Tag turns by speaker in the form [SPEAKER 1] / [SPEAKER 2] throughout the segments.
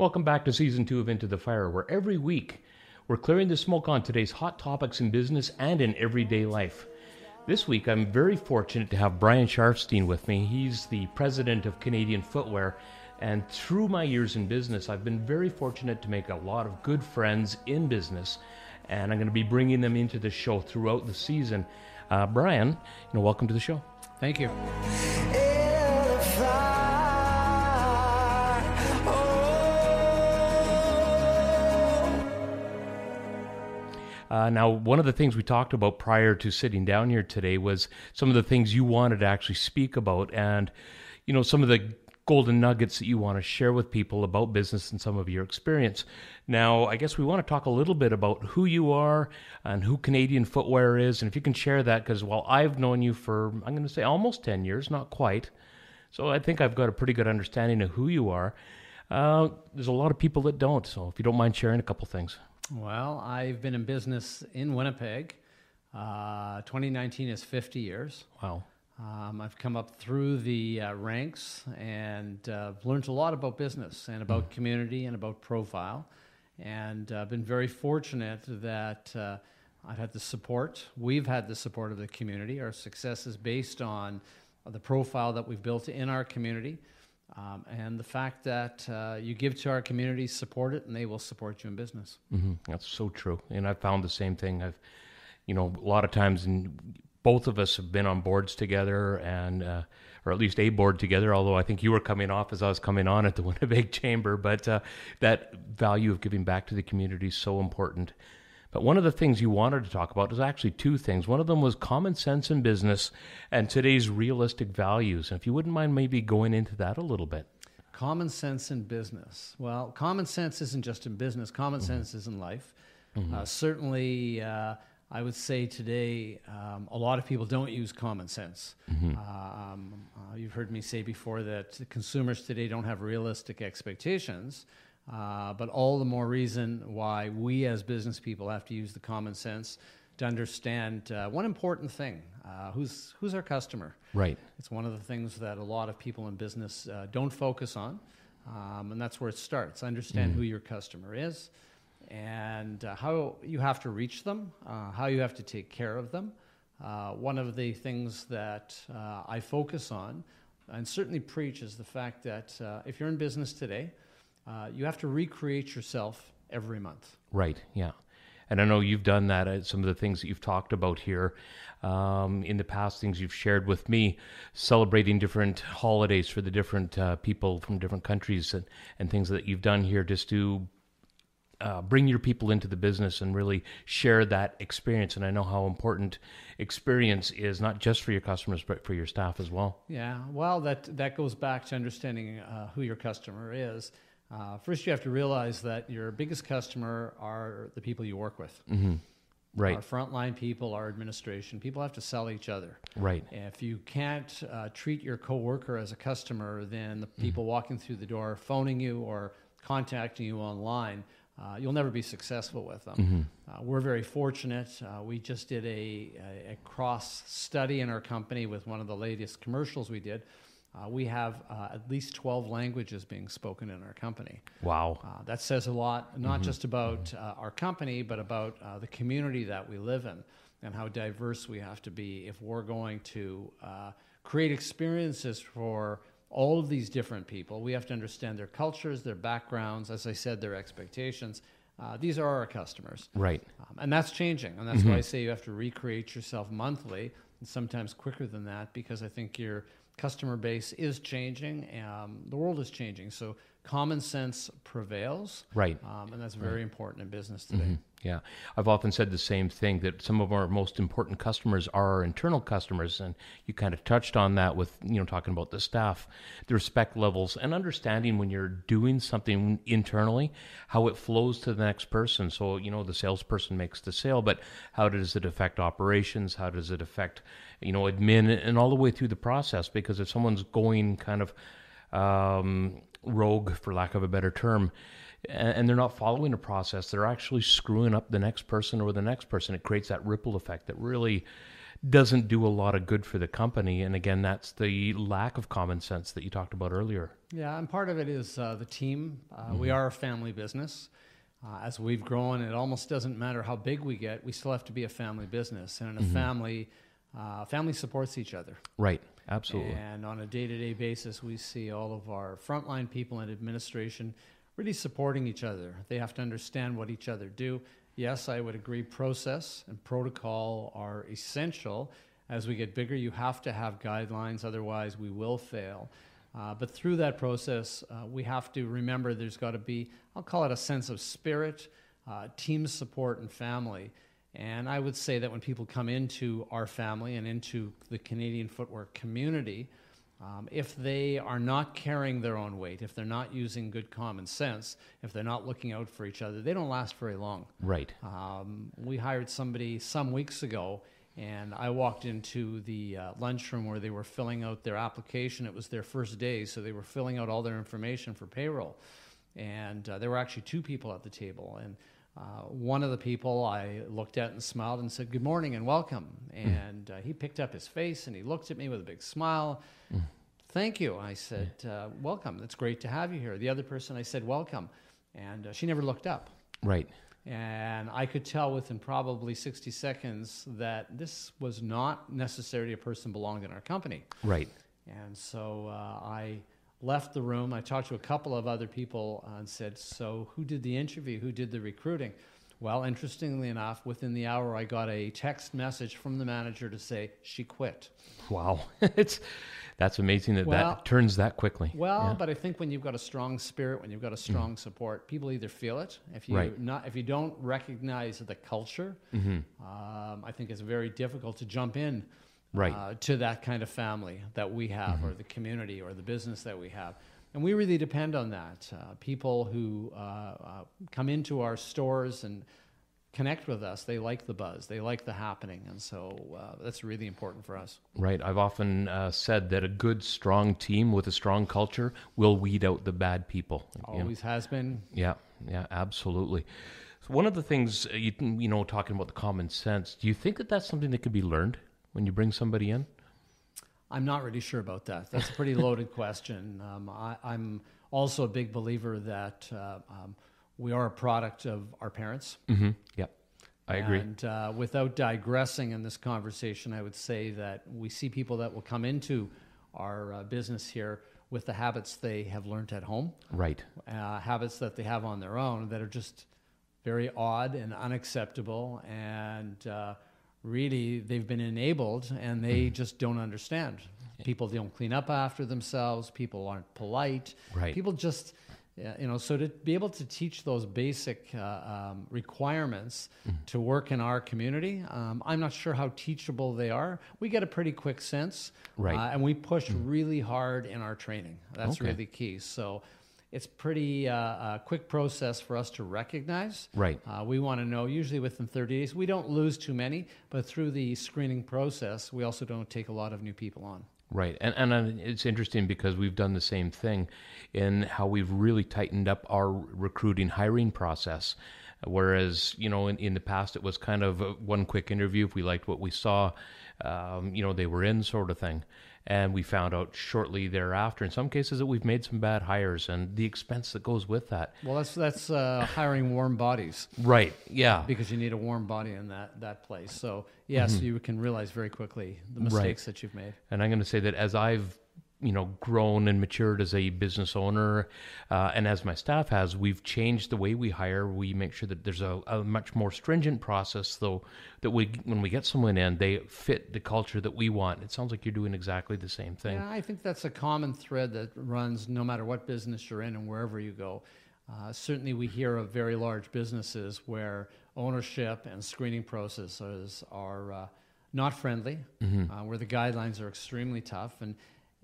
[SPEAKER 1] Welcome back to season two of Into the Fire, where every week we're clearing the smoke on today's hot topics in business and in everyday life. This week, I'm very fortunate to have Brian Sharfstein with me. He's the president of Canadian Footwear. And through my years in business, I've been very fortunate to make a lot of good friends in business. And I'm going to be bringing them into the show throughout the season. Uh, Brian, you know, welcome to the show.
[SPEAKER 2] Thank you.
[SPEAKER 1] Uh, now, one of the things we talked about prior to sitting down here today was some of the things you wanted to actually speak about, and you know some of the golden nuggets that you want to share with people about business and some of your experience. Now, I guess we want to talk a little bit about who you are and who Canadian Footwear is, and if you can share that, because while I've known you for I'm going to say almost ten years, not quite, so I think I've got a pretty good understanding of who you are. Uh, there's a lot of people that don't, so if you don't mind sharing a couple things.
[SPEAKER 2] Well, I've been in business in Winnipeg. Uh, 2019 is 50 years.
[SPEAKER 1] Wow.
[SPEAKER 2] Um, I've come up through the uh, ranks and uh, learned a lot about business and about mm. community and about profile. And I've uh, been very fortunate that uh, I've had the support. We've had the support of the community. Our success is based on the profile that we've built in our community. Um, and the fact that uh, you give to our community, support it, and they will support you in business.
[SPEAKER 1] Mm-hmm. That's so true. And I found the same thing. I've, you know, a lot of times, in, both of us have been on boards together, and uh, or at least a board together. Although I think you were coming off as I was coming on at the Winnipeg Chamber, but uh, that value of giving back to the community is so important. But one of the things you wanted to talk about was actually two things. One of them was common sense in business and today's realistic values. And if you wouldn't mind maybe going into that a little bit.
[SPEAKER 2] Common sense in business. Well, common sense isn't just in business, common mm-hmm. sense is in life. Mm-hmm. Uh, certainly, uh, I would say today um, a lot of people don't use common sense. Mm-hmm. Um, uh, you've heard me say before that consumers today don't have realistic expectations. Uh, but all the more reason why we as business people have to use the common sense to understand uh, one important thing uh, who's, who's our customer?
[SPEAKER 1] Right.
[SPEAKER 2] It's one of the things that a lot of people in business uh, don't focus on. Um, and that's where it starts. Understand mm. who your customer is and uh, how you have to reach them, uh, how you have to take care of them. one of the things that I focus on and certainly preach is the fact that if you're in business today, uh, you have to recreate yourself every month.
[SPEAKER 1] Right. Yeah. And I know you've done that. Uh, some of the things that you've talked about here um, in the past, things you've shared with me, celebrating different holidays for the different uh, people from different countries and, and things that you've done here just to uh, bring your people into the business and really share that experience. And I know how important experience is, not just for your customers, but for your staff as well.
[SPEAKER 2] Yeah, well, that, that goes back to understanding uh, who your customer is. Uh, first, you have to realize that your biggest customer are the people you work with.
[SPEAKER 1] Mm-hmm. Right.
[SPEAKER 2] Our frontline people, our administration, people have to sell each other.
[SPEAKER 1] Right.
[SPEAKER 2] If you can't uh, treat your coworker as a customer, then the mm-hmm. people mm-hmm. walking through the door, phoning you or contacting you online, uh, you'll never be successful with them. Mm-hmm. Uh, we're very fortunate. Uh, we just did a, a, a, cross study in our company with one of the latest commercials we did uh, we have uh, at least 12 languages being spoken in our company.
[SPEAKER 1] Wow.
[SPEAKER 2] Uh, that says a lot, not mm-hmm. just about uh, our company, but about uh, the community that we live in and how diverse we have to be if we're going to uh, create experiences for all of these different people. We have to understand their cultures, their backgrounds, as I said, their expectations. these are our customers.
[SPEAKER 1] Right.
[SPEAKER 2] Um, and that's changing. And that's mm-hmm. why I say you have to recreate yourself monthly and sometimes quicker than that because I think you're customer base is changing. Um, the world is changing. So common sense prevails.
[SPEAKER 1] Right.
[SPEAKER 2] Um, and that's very right. important in business today. Mm-hmm.
[SPEAKER 1] Yeah. I've often said the same thing that some of our most important customers are our internal customers. And you kind of touched on that with, you know, talking about the staff, the respect levels, and understanding when you're doing something internally, how it flows to the next person. So, you know, the salesperson makes the sale, but how does it affect operations? How does it affect, you know, admin and all the way through the process? Because if someone's going kind of um, rogue, for lack of a better term, and they're not following a process, they're actually screwing up the next person or the next person. It creates that ripple effect that really doesn't do a lot of good for the company. And again, that's the lack of common sense that you talked about earlier.
[SPEAKER 2] Yeah, and part of it is uh, the team. Uh, We are a family business. Uh, as we've grown, it almost doesn't matter how big we get. We still have to be a family business, and in a family, uh, family supports each other.
[SPEAKER 1] Right. Absolutely.
[SPEAKER 2] And on a day-to-day basis, we see all of our frontline people in administration really supporting each other. They have to understand what each other do. Yes, I would agree. Process and protocol are essential. As we get bigger, you have to have guidelines, otherwise, we will fail. Uh, but through that process, uh, we have to remember there's got to be, I'll call it a sense of spirit, uh, team support, and family. And I would say that when people come into our family and into the Canadian Footwear community, um, if they are not carrying their own weight, if they're not using good common sense, if they're not looking out for each other, they don't last very long.
[SPEAKER 1] right.
[SPEAKER 2] Um, we hired somebody some weeks ago, and I walked into the uh, lunchroom where they were filling out their application. It was their first day, so they were filling out all their information for payroll. And uh, there were actually two people at the table. And uh, one of the people I looked at and smiled and said, Good morning and welcome. And uh, he picked up his face and he looked at me with a big smile. Thank you. I said, uh, Welcome. It's great to have you here. The other person, I said, Welcome. And uh, she never looked up.
[SPEAKER 1] Right.
[SPEAKER 2] And I could tell within probably 60 seconds that this was not necessarily a person belonged in our company.
[SPEAKER 1] Right.
[SPEAKER 2] And so uh, I left the room. I talked to a couple of other people and said, So, who did the interview? Who did the recruiting? Well, interestingly enough, within the hour, I got a text message from the manager to say she quit.
[SPEAKER 1] Wow. it's that's amazing that
[SPEAKER 2] Well-
[SPEAKER 1] that turns that quickly.
[SPEAKER 2] Well,
[SPEAKER 1] Yeah.
[SPEAKER 2] but I think when you've got a strong spirit, when you've got a strong support, people either feel it. If you
[SPEAKER 1] Right.
[SPEAKER 2] not, if you don't recognize the culture, um, I think it's very difficult to jump in
[SPEAKER 1] Right.
[SPEAKER 2] uh, to that kind of family that we have, or the community, or the business that we have. And we really depend on that. Uh, people who uh, uh, come into our stores and connect with us, they like the buzz, they like the happening, and so uh, that's really important for us.
[SPEAKER 1] Right. I've often uh, said that a good, strong team with a strong culture will weed out the bad people. you know?
[SPEAKER 2] Always has been.
[SPEAKER 1] Yeah, yeah, absolutely. So one of the things you you know, talking about the common sense, do you think that that's something that can be learned when you bring somebody in?
[SPEAKER 2] I'm not really sure about that. That's a pretty loaded question. Um, I, I'm also a big believer that uh, um, we are a product of our parents.
[SPEAKER 1] Mm-hmm. Yeah, I agree.
[SPEAKER 2] And uh, without digressing in this conversation, I would say that we see people that will come into our uh, business here with the habits they have learned at home,
[SPEAKER 1] Right.
[SPEAKER 2] uh, habits that they have on their own that are just very odd and unacceptable. And uh, really, they've been enabled and they just don't understand. People don't clean up after themselves, people aren't polite,
[SPEAKER 1] Right.
[SPEAKER 2] people just. You know, so to be able to teach those basic uh, um, requirements to work in our community, um, I'm not sure how teachable they are. We get a pretty quick sense,
[SPEAKER 1] Right.
[SPEAKER 2] uh, and we push really hard in our training. That's
[SPEAKER 1] Okay.
[SPEAKER 2] really key. So it's pretty uh, uh, quick process for us to recognize.
[SPEAKER 1] Right.
[SPEAKER 2] Uh, we want to know usually within 30 days. We don't lose too many, but through the screening process, we also don't take a lot of new people on.
[SPEAKER 1] Right, and and uh, it's interesting because we've done the same thing in how we've really tightened up our recruiting hiring process. Whereas you know in, in the past it was kind of a one quick interview if we liked what we saw, um, you know they were in sort of thing, and we found out shortly thereafter in some cases that we've made some bad hires and the expense that goes with that.
[SPEAKER 2] Well, that's that's uh, hiring warm bodies.
[SPEAKER 1] Right. Yeah.
[SPEAKER 2] because you need a warm body in that, that place. So, yes, you can realize very quickly the mistakes that you've made.
[SPEAKER 1] And I'm going to say that as I've you know grown and matured as a business owner, uh, and as my staff has, we've changed the way we hire. We make sure that there's a, a much more stringent process, though, that we when we get someone in, they fit the culture that we want. It sounds like you're doing exactly the same thing.
[SPEAKER 2] Yeah, I think that's a common thread that runs no matter what business you're in and wherever you go. Uh, certainly, we hear of very large businesses where ownership and screening processes are uh, not friendly, uh, where the guidelines are extremely tough. And,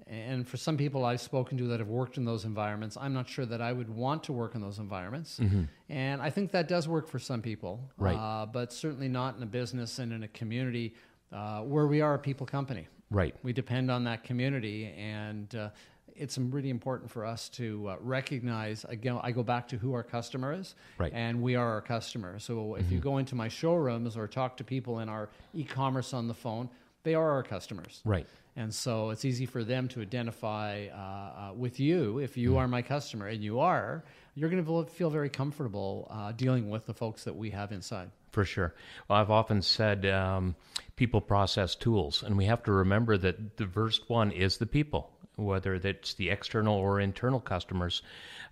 [SPEAKER 2] and for some people I've spoken to that have worked in those environments, I'm not sure that I would want to work in those environments. And I think that does work for some people,
[SPEAKER 1] Right.
[SPEAKER 2] uh, but certainly not in a business and in a community uh, where we are a people company.
[SPEAKER 1] Right.
[SPEAKER 2] We depend on that community, and uh, it's really important for us to uh, recognize. Again, I go back to who our customer is,
[SPEAKER 1] Right. Mm-hmm.
[SPEAKER 2] and we are our customer. So if you go into my showrooms or talk to people in our e-commerce on the phone, they are our customers.
[SPEAKER 1] Right.
[SPEAKER 2] And so it's easy for them to identify uh, uh, with you. If you are my customer, and you are, you're going to feel very comfortable uh, dealing with the folks that we have inside.
[SPEAKER 1] For sure. Well, I've often said um, people process tools, and we have to remember that the first one is the people, whether it's the external or internal customers.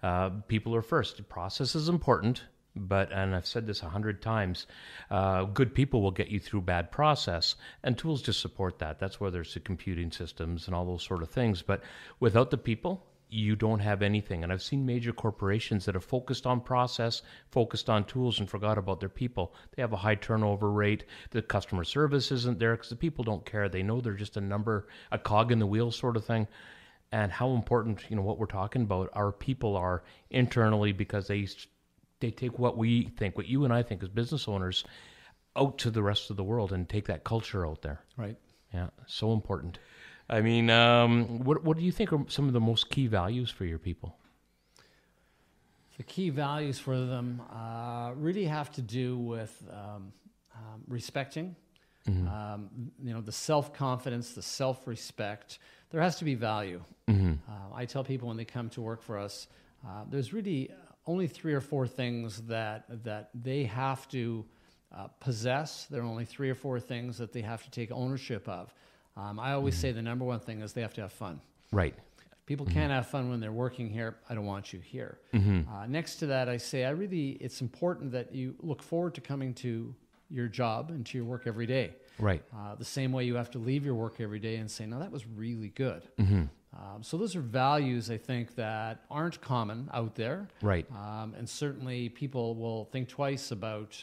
[SPEAKER 1] Uh, people are first. Process is important, but and I've said this a hundred times, uh, good people will get you through bad process, and tools just support that. That's where there's the computing systems and all those sort of things. But without the people, you don't have anything. And I've seen major corporations that have focused on process, focused on tools, and forgot about their people. They have a high turnover rate. The customer service isn't there because the people don't care. They know they're just a number, a cog in the wheel sort of thing. And how important, you know, what we're talking about, our people are internally because they they take what we think, what you and I think as business owners, out to the rest of the world and take that culture out there.
[SPEAKER 2] Right.
[SPEAKER 1] Yeah, so important. I mean, um, what what do you think are some of the most key values for your people?
[SPEAKER 2] The key values for them uh, really have to do with um, um, respecting, mm-hmm. Um, you know, the self confidence, the self respect. There has to be value. Mm-hmm. Uh, I tell people when they come to work for us, uh, there's really only three or four things that that they have to uh, possess. There are only three or four things that they have to take ownership of. Um, I always mm-hmm. say the number one thing is they have to have fun.
[SPEAKER 1] Right.
[SPEAKER 2] If people mm-hmm. can't have fun when they're working here. I don't want you here. Mm-hmm. Uh, next to that, I say I really it's important that you look forward to coming to your job and to your work every day.
[SPEAKER 1] Right.
[SPEAKER 2] Uh, the same way you have to leave your work every day and say, "No, that was really good." Um, so those are values I think that aren't common out there.
[SPEAKER 1] Right.
[SPEAKER 2] Um, and certainly people will think twice about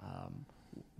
[SPEAKER 2] um,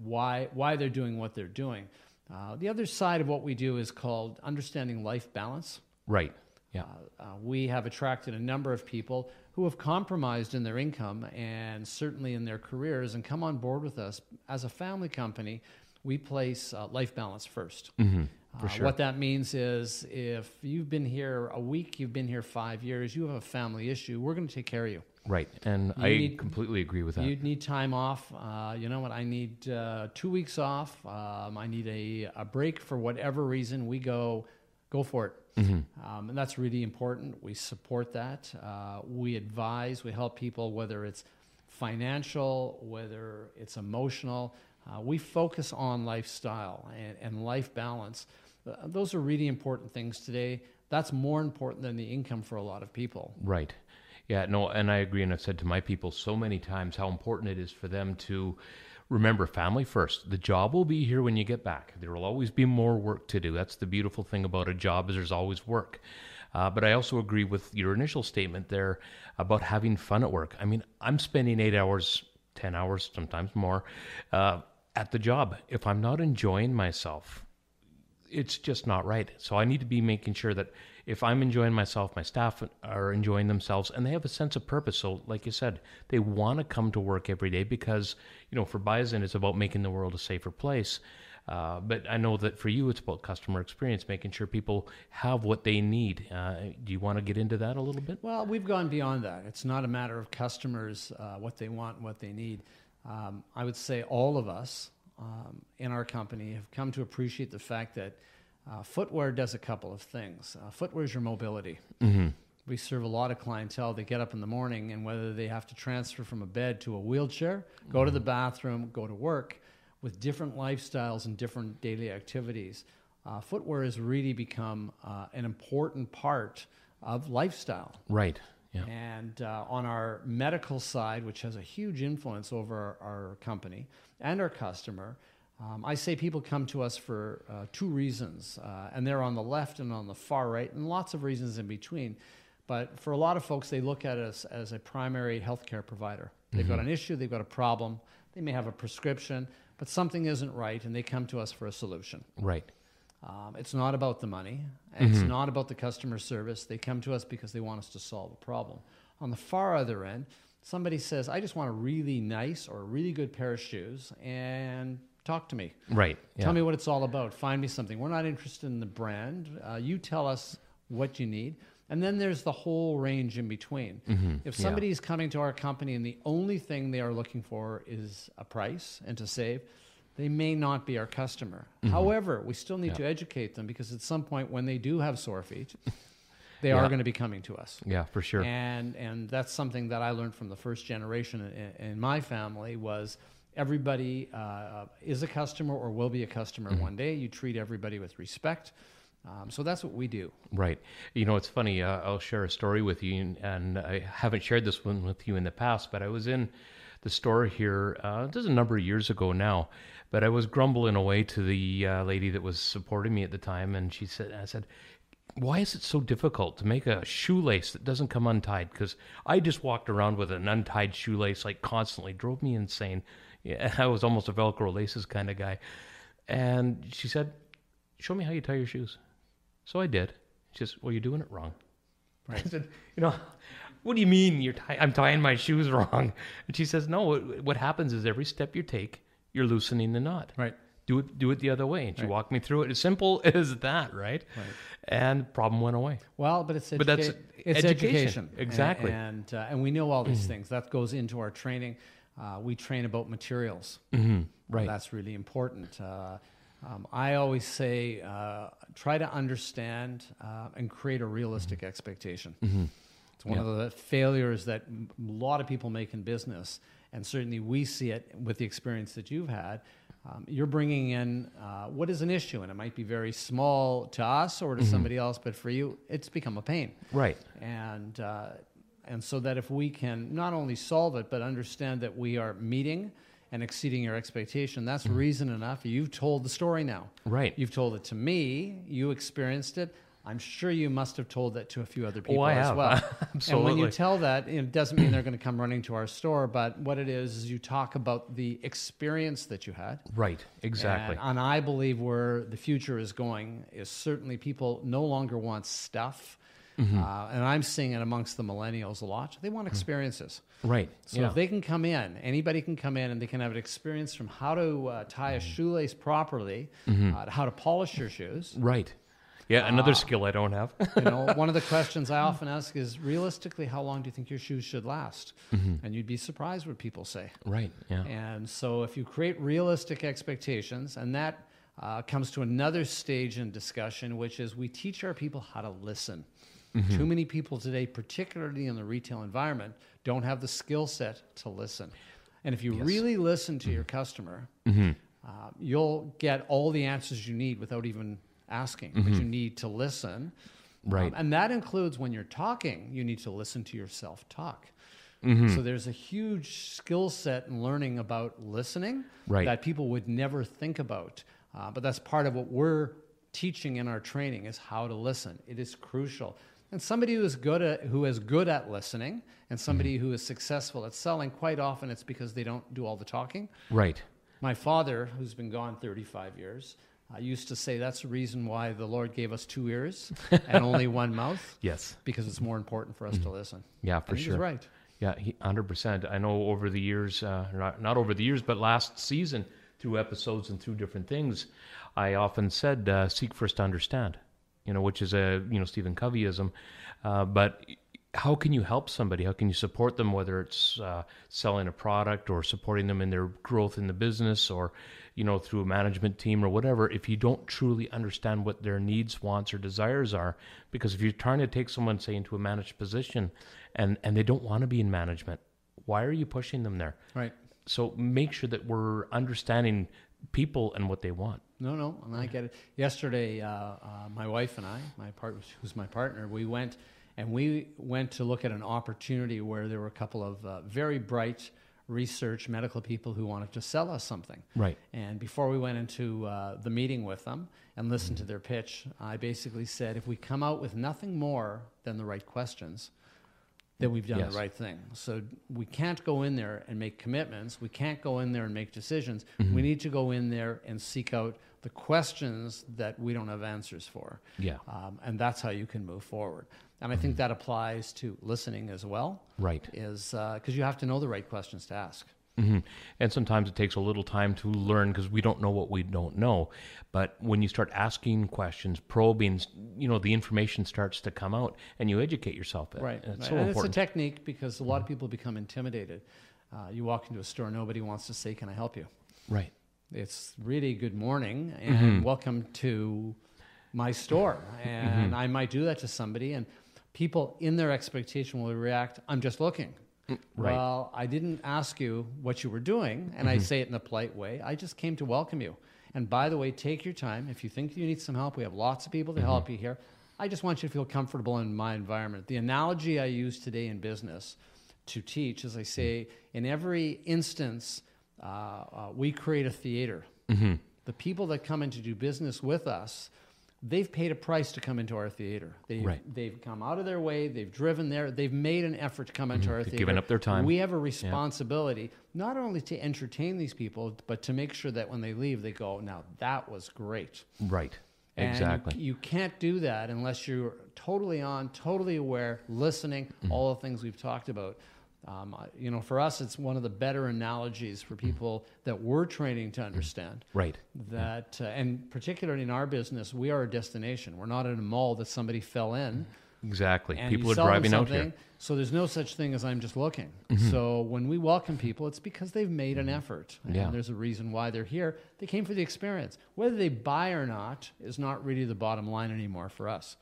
[SPEAKER 2] why why they're doing what they're doing. Uh, the other side of what we do is called understanding life balance.
[SPEAKER 1] Right. Yeah.
[SPEAKER 2] Uh, uh, we have attracted a number of people who have compromised in their income and certainly in their careers and come on board with us as a family company. We place uh, life balance 1st mm-hmm.
[SPEAKER 1] For uh.
[SPEAKER 2] What that means is if you've been here a week, you've been here five years, you have a family issue, we're going to take care of you.
[SPEAKER 1] Right. And you I need, completely agree with that.
[SPEAKER 2] You need time off. Uh, you know what? I need uh, two weeks off. Um, I need a, a break for whatever reason. We go, go for it. Mm-hmm. Um, and that's really important. We support that. Uh, we advise, we help people, whether it's financial, whether it's emotional. Uh, we focus on lifestyle and, and life balance. Uh, those are really important things today. That's more important than the income for a lot of people.
[SPEAKER 1] Right. Yeah, no, and I agree. And I've said to my people so many times how important it is for them to remember family first. The job will be here when you get back. There will always be more work to do. That's the beautiful thing about a job is there's always work. Uh, but I also agree with your initial statement there about having fun at work. I mean, I'm spending eight hours, ten hours, sometimes more, uh, at the job. If I'm not enjoying myself, it's just not right. So I need to be making sure that if I'm enjoying myself, my staff are enjoying themselves, and they have a sense of purpose. So, like you said, they want to come to work every day because, you know, for Bison, it's about making the world a safer place. Uh, but I know that for you, it's about customer experience, making sure people have what they need. Uh, do you want to get into that a little bit?
[SPEAKER 2] Well, we've gone beyond that. It's not a matter of customers, uh, what they want, and what they need. Um, I would say all of us um, in our company have come to appreciate the fact that uh, footwear does a couple of things. Uh, footwear is your mobility. Mm-hmm. We serve a lot of clientele. They get up in the morning, and whether they have to transfer from a bed to a wheelchair, mm-hmm. go to the mm-hmm. bathroom, go to work, with different lifestyles and different daily activities, uh, footwear has really become uh, an important part of lifestyle.
[SPEAKER 1] Right.
[SPEAKER 2] Yeah. And uh, on our medical side, which has a huge influence over our, our company and our customer, um, I say people come to us for uh, two reasons, uh, and they're on the left and on the far right, and lots of reasons in between. But for a lot of folks, they look at us as a primary healthcare provider. They've mm-hmm. got an issue, they've got a problem, they may have a prescription, but something isn't right, and they come to us for a solution.
[SPEAKER 1] Right.
[SPEAKER 2] Um, it's not about the money. It's mm-hmm. not about the customer service. They come to us because they want us to solve a problem. On the far other end, somebody says, I just want a really nice or a really good pair of shoes and talk to me.
[SPEAKER 1] Right.
[SPEAKER 2] Yeah. Tell me what it's all about. Find me something. We're not interested in the brand. Uh, you tell us what you need. And then there's the whole range in between. Mm-hmm. If somebody is coming to our company and the only thing they are looking for is a price and to save, they may not be our customer. However, we still need to educate them because at some point when they do have sore feet, they are going to be coming to us.
[SPEAKER 1] Yeah, for sure.
[SPEAKER 2] And and that's something that I learned from the first generation in, in my family was everybody uh, is a customer or will be a customer
[SPEAKER 1] Mm-hmm.
[SPEAKER 2] one day. You treat everybody with respect. Um, so that's what we do.
[SPEAKER 1] Right. You know, it's funny. Uh, I'll share a story with you, and, and I haven't shared this one with you in the past, but I was in the store here. Uh, this is a number of years ago now, but I was grumbling away to the uh, lady that was supporting me at the time, and she said, "I said." Why is it so difficult to make a shoelace that doesn't come untied? Because I just walked around with an untied shoelace like constantly, drove me insane. Yeah, I was almost a Velcro laces kind of guy. And she said, "Show me how you tie your shoes." So I did. She says, "Well, you're doing it wrong." I said, "You know, what do you mean you're tie- I'm tying my shoes wrong?" And she says, "No. What happens is every step you take, you're loosening the knot.
[SPEAKER 2] Right.
[SPEAKER 1] Do it. Do it the other way." And she
[SPEAKER 2] Right.
[SPEAKER 1] walked me through it. As simple as that, right?
[SPEAKER 2] Right.
[SPEAKER 1] And problem went away.
[SPEAKER 2] Well, but it's educa-
[SPEAKER 1] But that's
[SPEAKER 2] it's
[SPEAKER 1] education.
[SPEAKER 2] education,
[SPEAKER 1] Exactly.
[SPEAKER 2] and and, uh, and we know all these things. That goes into our training. Uh, we train about materials.
[SPEAKER 1] Mm-hmm. Right.
[SPEAKER 2] That's really important. Uh, um, I always say uh, try to understand uh, and create a realistic expectation. It's one of the failures that a lot of people make in business, and certainly we see it with the experience that you've had. Um, you're bringing in uh, what is an issue, and it might be very small to us or to somebody else, but for you, it's become a pain.
[SPEAKER 1] Right.
[SPEAKER 2] and uh, and so that if we can not only solve it but understand that we are meeting and exceeding your expectation that's reason enough. You've told the story now.
[SPEAKER 1] Right.
[SPEAKER 2] you've told it to me. You experienced it i'm sure you must have told that to a few other people
[SPEAKER 1] Oh,
[SPEAKER 2] as well and when you tell that it doesn't mean they're going to come running to our store but what it is is you talk about the experience that you had
[SPEAKER 1] Right. Exactly.
[SPEAKER 2] and, and I believe where the future is going is certainly people no longer want stuff.
[SPEAKER 1] Mm-hmm.
[SPEAKER 2] Uh, and I'm seeing it amongst the millennials a lot. They want experiences.
[SPEAKER 1] right.
[SPEAKER 2] So
[SPEAKER 1] Mm. yeah.
[SPEAKER 2] if they can come in, anybody can come in and they can have an experience from how to uh, tie
[SPEAKER 1] Mm-hmm.
[SPEAKER 2] a shoelace properly, uh, to how to polish your shoes.
[SPEAKER 1] right. Yeah. Another skill I don't have.
[SPEAKER 2] You know, one of the questions I often ask is realistically, how long do you think your shoes should last?
[SPEAKER 1] Mm-hmm.
[SPEAKER 2] And you'd be surprised what people say.
[SPEAKER 1] right. Yeah.
[SPEAKER 2] And so, if you create realistic expectations, and that uh, comes to another stage in discussion, which is we teach our people how to listen. Too many people today, particularly in the retail environment, don't have the skill set to listen. And if you really listen to your customer, uh, you'll get all the answers you need without even asking. But you need to listen.
[SPEAKER 1] Right.
[SPEAKER 2] Um, and that includes when you're talking, you need to listen to yourself talk.
[SPEAKER 1] Mm-hmm.
[SPEAKER 2] So there's a huge skill set in learning about listening
[SPEAKER 1] Right.
[SPEAKER 2] that people would never think about. Uh, but that's part of what we're teaching in our training is how to listen. It is crucial. And somebody who is good at who is good at listening and somebody
[SPEAKER 1] Mm-hmm.
[SPEAKER 2] who is successful at selling, quite often it's because they don't do all the talking.
[SPEAKER 1] right.
[SPEAKER 2] My father, who's been gone 35 years, uh, used to say that's the reason why the Lord gave us two ears and only one mouth,
[SPEAKER 1] Yes.
[SPEAKER 2] because it's more important for us to listen.
[SPEAKER 1] Yeah. For
[SPEAKER 2] and
[SPEAKER 1] sure.
[SPEAKER 2] right.
[SPEAKER 1] Yeah, hundred percent. I know over the years, uh, not, not over the years, but last season, through episodes and through different things, I often said, uh, "Seek first to understand," you know, which is a you know Stephen Coveyism. Uh, but how can you help somebody? How can you support them, whether it's uh, selling a product or supporting them in their growth in the business, or you know through a management team or whatever? If you don't truly understand what their needs, wants, or desires are, because if you're trying to take someone, say, into a managed position, and and they don't want to be in management, why are you pushing them there?
[SPEAKER 2] Right.
[SPEAKER 1] So make sure that we're understanding people and what they want.
[SPEAKER 2] No, no, and I get it. Yesterday, uh, uh, my wife and I, my part, who's my partner, we went and we went to look at an opportunity where there were a couple of uh, very bright research medical people who wanted to sell us something.
[SPEAKER 1] Right.
[SPEAKER 2] And before we went into uh, the meeting with them and listened to their pitch, I basically said, if we come out with nothing more than the right questions, then we've done
[SPEAKER 1] Yes.
[SPEAKER 2] the right thing. So we can't go in there and make commitments. We can't go in there and make decisions.
[SPEAKER 1] Mm-hmm.
[SPEAKER 2] We need to go in there and seek out the questions that we don't have answers for.
[SPEAKER 1] Yeah.
[SPEAKER 2] Um, and that's how you can move forward. And I think that applies to listening as well.
[SPEAKER 1] Right.
[SPEAKER 2] Is because you have to know the right questions to ask.
[SPEAKER 1] hmm And sometimes it takes a little time to learn because we don't know what we don't know. But when you start asking questions, probing, you know, the information starts to come out, and you educate yourself.
[SPEAKER 2] Right.
[SPEAKER 1] And It's
[SPEAKER 2] right.
[SPEAKER 1] so
[SPEAKER 2] and
[SPEAKER 1] important.
[SPEAKER 2] it's a technique because a lot of people become intimidated. Uh, you walk into a store, nobody wants to say, "Can I help you?"
[SPEAKER 1] right.
[SPEAKER 2] it's really good morning and welcome to my store. And I might do that to somebody, and people in their expectation will react, I'm just looking.
[SPEAKER 1] right.
[SPEAKER 2] Well, I didn't ask you what you were doing, and I say it in a polite way. I just came to welcome you. And by the way, take your time. If you think you need some help, we have lots of people to help you here. I just want you to feel comfortable in my environment. The analogy I use today in business to teach is I say, in every instance, uh, uh, we create a theater. The people that come in to do business with us, they've paid a price to come into our theater. They've,
[SPEAKER 1] Right.
[SPEAKER 2] they've come out of their way, they've driven there, they've made an effort to come into our theater.
[SPEAKER 1] given up their time.
[SPEAKER 2] We have a responsibility not only to entertain these people, but to make sure that when they leave, they go, now that was great.
[SPEAKER 1] right.
[SPEAKER 2] And
[SPEAKER 1] Exactly.
[SPEAKER 2] You, you can't do that unless you're totally on, totally aware, listening,
[SPEAKER 1] Mm-hmm.
[SPEAKER 2] all the things we've talked about. Um, you know, for us, it's one of the better analogies for people that we're training to understand
[SPEAKER 1] right.
[SPEAKER 2] that, uh, and particularly in our business, we are a destination. We're not in a mall that somebody fell in.
[SPEAKER 1] Exactly. People are driving out here. Mm-hmm.
[SPEAKER 2] So there's no such thing as I'm just looking. So when we welcome people, it's because they've made an effort. And
[SPEAKER 1] Yeah.
[SPEAKER 2] there's a reason why they're here. They came for the experience. Whether they buy or not is not really the bottom line anymore for us.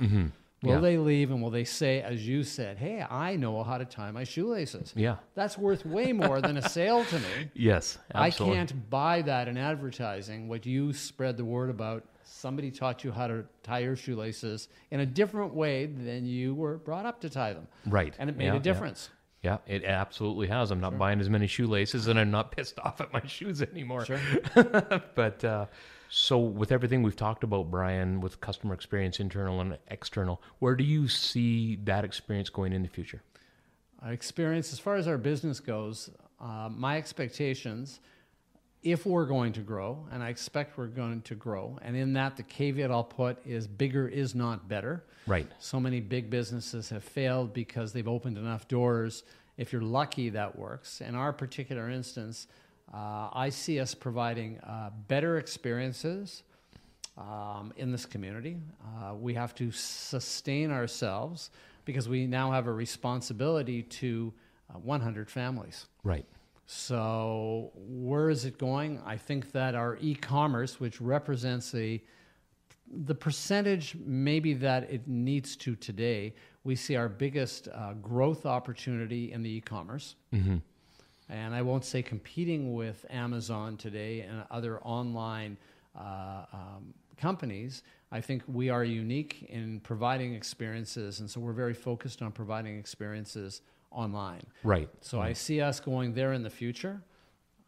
[SPEAKER 2] Will.
[SPEAKER 1] Yeah.
[SPEAKER 2] they leave and will they say, as you said, hey, I know how to tie my shoelaces?
[SPEAKER 1] Yeah.
[SPEAKER 2] That's worth way more than a sale to me.
[SPEAKER 1] Yes. Absolutely.
[SPEAKER 2] I can't buy that in advertising. What you spread the word about, somebody taught you how to tie your shoelaces in a different way than you were brought up to tie them.
[SPEAKER 1] Right.
[SPEAKER 2] And it made
[SPEAKER 1] Yeah,
[SPEAKER 2] a difference.
[SPEAKER 1] Yeah, it absolutely has. I'm not buying as many shoelaces, and I'm not pissed off at my shoes anymore.
[SPEAKER 2] Sure.
[SPEAKER 1] but uh, so, with everything we've talked about, Brian, with customer experience, internal and external, where do you see that experience going in the future?
[SPEAKER 2] Our experience, as far as our business goes, uh, my expectations, if we're going to grow, and I expect we're going to grow, and in that, the caveat I'll put is bigger is not better.
[SPEAKER 1] Right.
[SPEAKER 2] So many big businesses have failed because they've opened enough doors. If you're lucky, that works. In our particular instance, uh, I see us providing uh, better experiences um, in this community. Uh, we have to sustain ourselves because we now have a responsibility to uh, 100 families.
[SPEAKER 1] Right.
[SPEAKER 2] So, where is it going? I think that our e-commerce, which represents a the percentage maybe that it needs to today, we see our biggest uh, growth opportunity in the e-commerce.
[SPEAKER 1] Mm-hmm.
[SPEAKER 2] And I won't say competing with Amazon today and other online uh, um, companies. I think we are unique in providing experiences, and so we're very focused on providing experiences online.
[SPEAKER 1] Right.
[SPEAKER 2] So I see us going there in the future.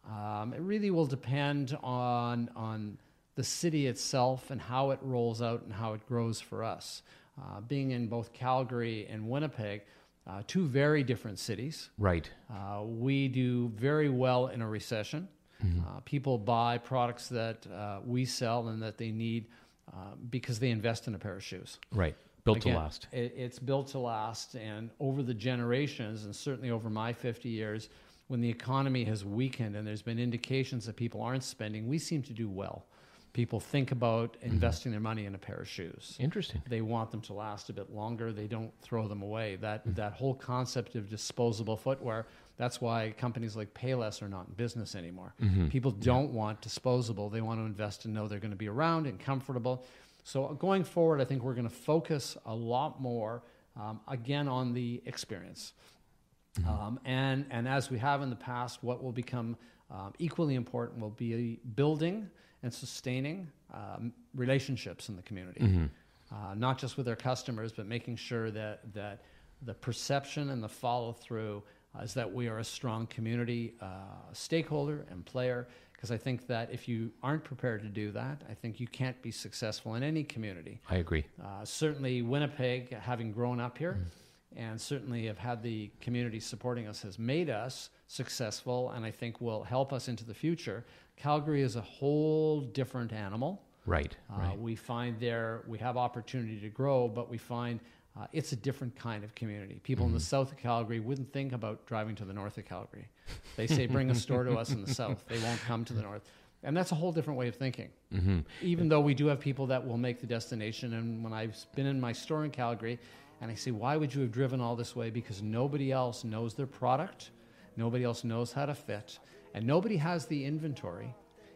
[SPEAKER 2] Um, it really will depend on on the city itself and how it rolls out and how it grows for us. Uh, being in both Calgary and Winnipeg, uh, two very different cities.
[SPEAKER 1] Right.
[SPEAKER 2] Uh, we do very well in a recession. Uh, people buy products that uh, we sell and that they need uh, because they invest in a pair of shoes.
[SPEAKER 1] Right. Built
[SPEAKER 2] Again,
[SPEAKER 1] to last.
[SPEAKER 2] It, it's built to last, and over the generations, and certainly over my 50 years, when the economy has weakened and there's been indications that people aren't spending, we seem to do well. People think about investing their money in a pair of shoes.
[SPEAKER 1] Interesting.
[SPEAKER 2] They want them to last a bit longer. They don't throw them away. That that whole concept of disposable footwear. That's why companies like Payless are not in business anymore. People don't want disposable. They want to invest and know they're going to be around and comfortable. So going forward, I think we're going to focus a lot more um, again on the experience. Um, and, and as we have in the past, what will become um, equally important will be building and sustaining um, relationships in the community, uh, not just with our customers, but making sure that, that the perception and the follow through uh, is that we are a strong community uh, stakeholder and player. Because I think that if you aren't prepared to do that, I think you can't be successful in any community.
[SPEAKER 1] I agree.
[SPEAKER 2] Uh, certainly, Winnipeg, having grown up here, and certainly have had the community supporting us, has made us successful, and I think will help us into the future. Calgary is a whole different animal.
[SPEAKER 1] Right.
[SPEAKER 2] Uh,
[SPEAKER 1] Right.
[SPEAKER 2] We find there we have opportunity to grow, but we find uh, it's a different kind of community. People in the south of Calgary wouldn't think about driving to the north of Calgary. They say, "Bring a store to us in the south." They won't come to the north, and that's a whole different way of thinking.
[SPEAKER 1] Mm-hmm.
[SPEAKER 2] Even though we do have people that will make the destination, and when I've been in my store in Calgary, and I say, "Why would you have driven all this way?" Because nobody else knows their product, nobody else knows how to fit, and nobody has the inventory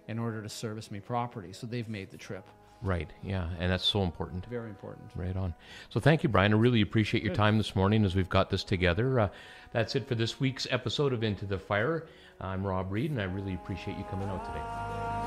[SPEAKER 2] in order to service me property. So they've made the trip.
[SPEAKER 1] Right. Yeah, and that's so important.
[SPEAKER 2] Very important.
[SPEAKER 1] Right on. So thank you, Brian. I really appreciate your
[SPEAKER 2] Good.
[SPEAKER 1] time this morning as we've got this together. Uh, that's it for this week's episode of Into the Fire. I'm Rob Reed, and I really appreciate you coming out today.